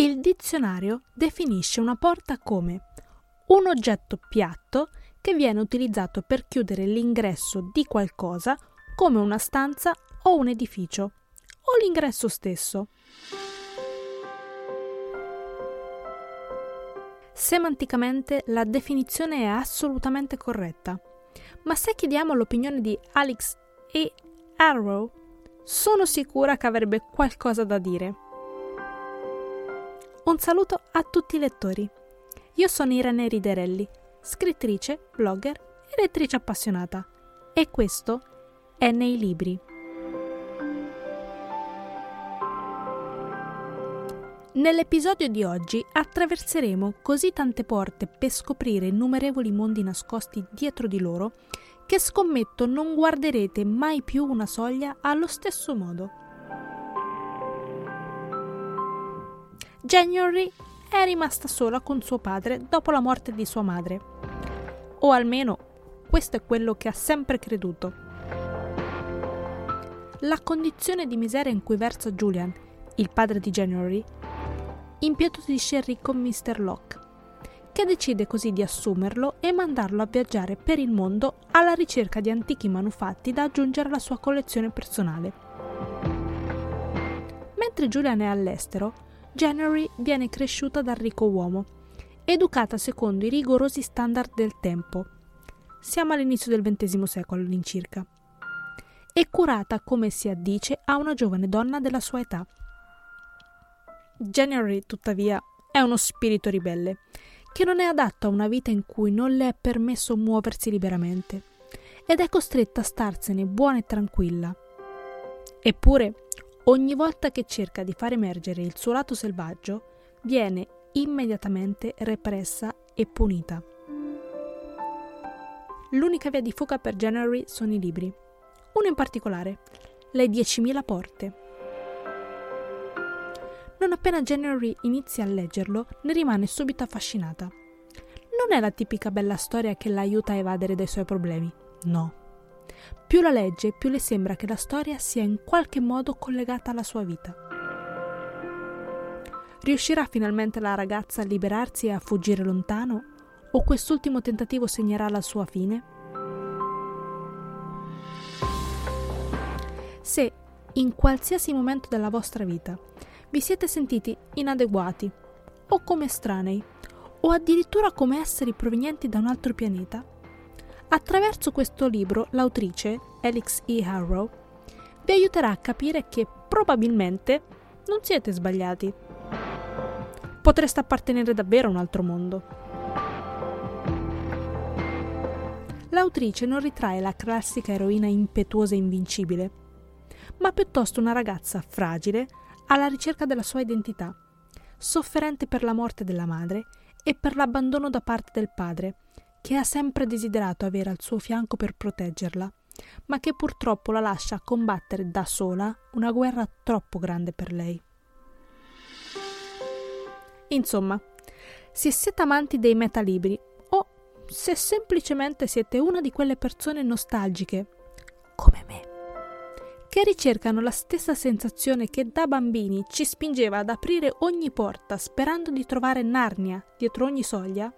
Il dizionario definisce una porta come un oggetto piatto che viene utilizzato per chiudere l'ingresso di qualcosa come una stanza o un edificio o l'ingresso stesso. Semanticamente la definizione è assolutamente corretta, ma se chiediamo l'opinione di Alex e Arrow, sono sicura che avrebbe qualcosa da dire. Un saluto a tutti i lettori. Io sono Irene Riderelli, scrittrice, blogger e lettrice appassionata. E questo è nei libri. Nell'episodio di oggi attraverseremo così tante porte per scoprire innumerevoli mondi nascosti dietro di loro che scommetto non guarderete mai più una soglia allo stesso modo. January è rimasta sola con suo padre dopo la morte di sua madre. O almeno questo è quello che ha sempre creduto. La condizione di miseria in cui versa Julian, il padre di January, impietosisce ricco Mr. Locke, che decide così di assumerlo e mandarlo a viaggiare per il mondo alla ricerca di antichi manufatti da aggiungere alla sua collezione personale. Mentre Julian è all'estero, January viene cresciuta dal ricco uomo, educata secondo i rigorosi standard del tempo. Siamo all'inizio del XX secolo all'incirca. E curata come si addice a una giovane donna della sua età. January, tuttavia, è uno spirito ribelle, che non è adatto a una vita in cui non le è permesso muoversi liberamente, ed è costretta a starsene buona e tranquilla. Eppure, Ogni volta che cerca di far emergere il suo lato selvaggio, viene immediatamente repressa e punita. L'unica via di fuga per January sono i libri. Uno in particolare, Le 10.000 porte. Non appena January inizia a leggerlo, ne rimane subito affascinata. Non è la tipica bella storia che la aiuta a evadere dai suoi problemi, no più la legge, più le sembra che la storia sia in qualche modo collegata alla sua vita. Riuscirà finalmente la ragazza a liberarsi e a fuggire lontano? O quest'ultimo tentativo segnerà la sua fine? Se, in qualsiasi momento della vostra vita, vi siete sentiti inadeguati, o come estranei, o addirittura come esseri provenienti da un altro pianeta, Attraverso questo libro l'autrice, Alex E. Harrow, vi aiuterà a capire che probabilmente non siete sbagliati. Potreste appartenere davvero a un altro mondo. L'autrice non ritrae la classica eroina impetuosa e invincibile, ma piuttosto una ragazza fragile alla ricerca della sua identità, sofferente per la morte della madre e per l'abbandono da parte del padre, che ha sempre desiderato avere al suo fianco per proteggerla, ma che purtroppo la lascia combattere da sola una guerra troppo grande per lei. Insomma, se siete amanti dei metalibri o se semplicemente siete una di quelle persone nostalgiche, come me, che ricercano la stessa sensazione che da bambini ci spingeva ad aprire ogni porta sperando di trovare Narnia dietro ogni soglia,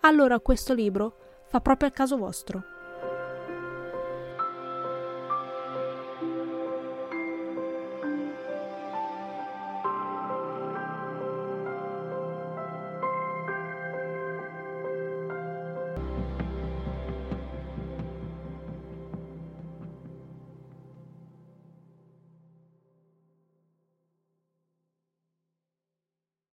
allora questo libro fa proprio al caso vostro.